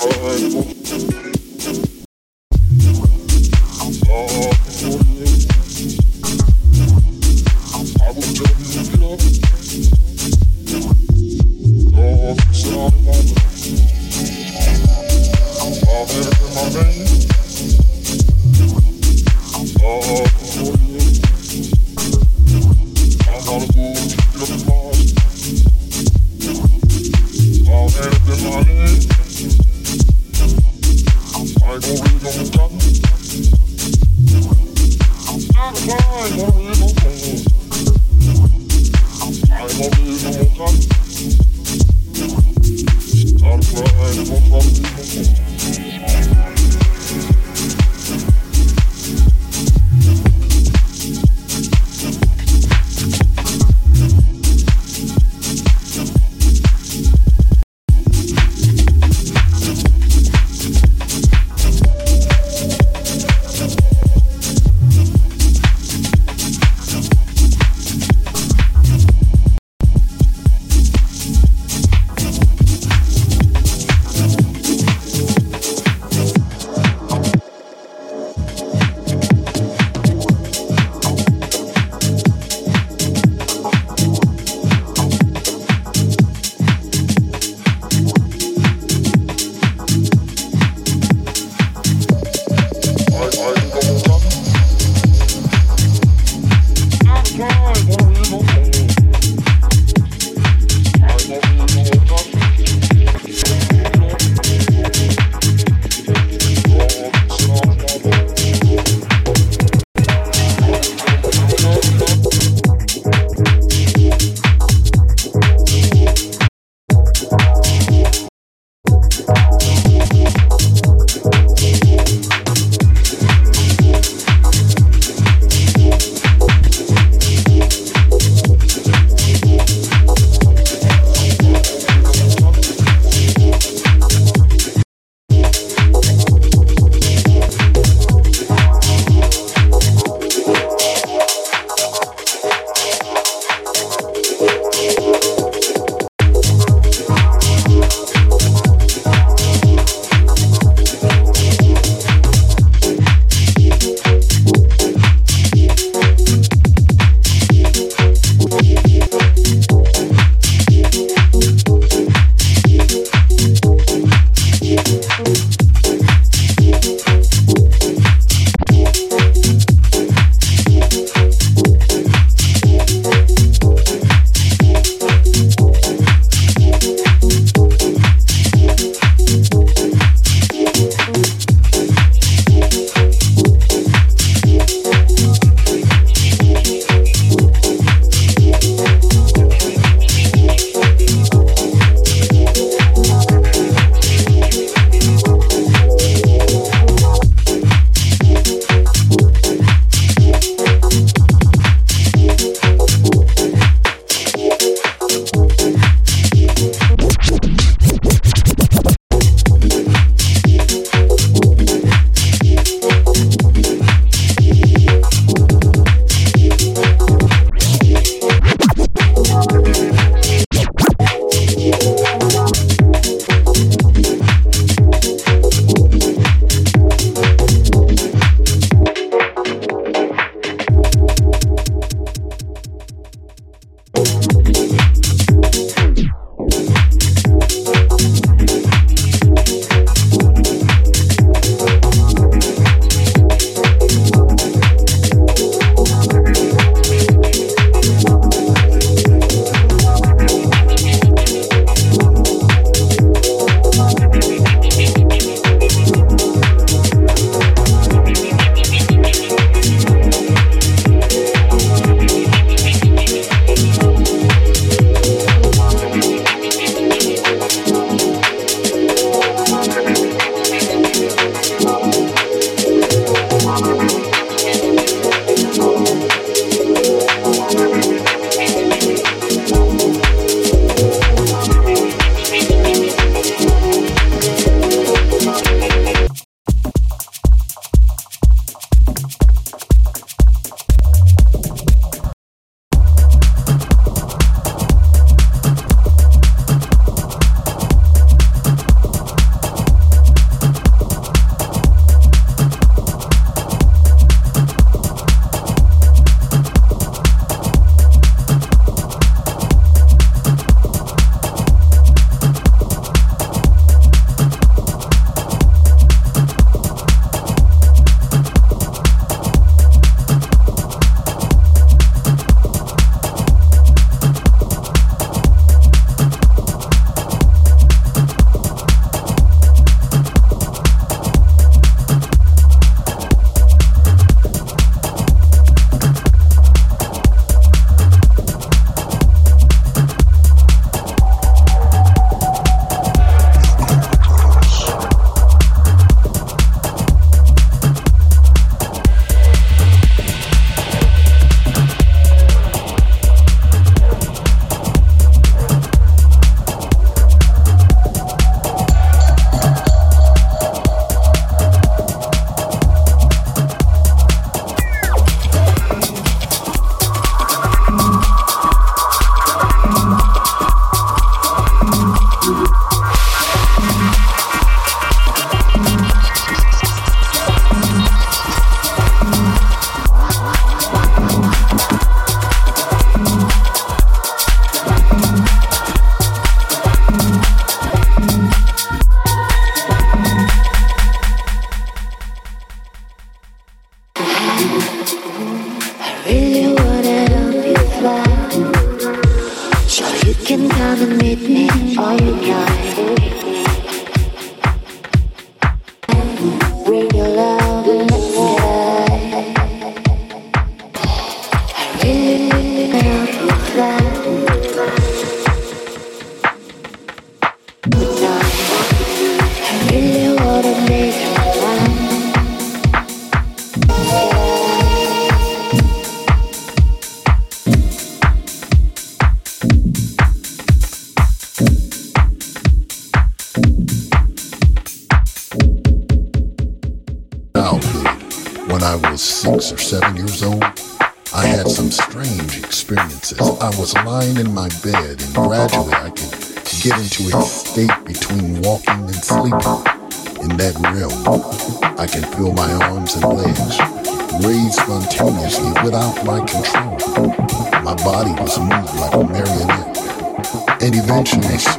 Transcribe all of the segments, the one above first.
어, 어, 어.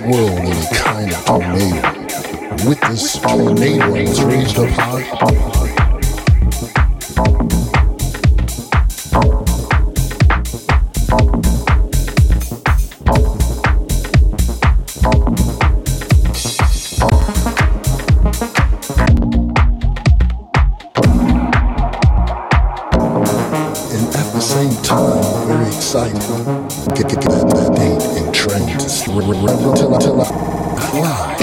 Get, get, get that, that date and train to until, until Fly.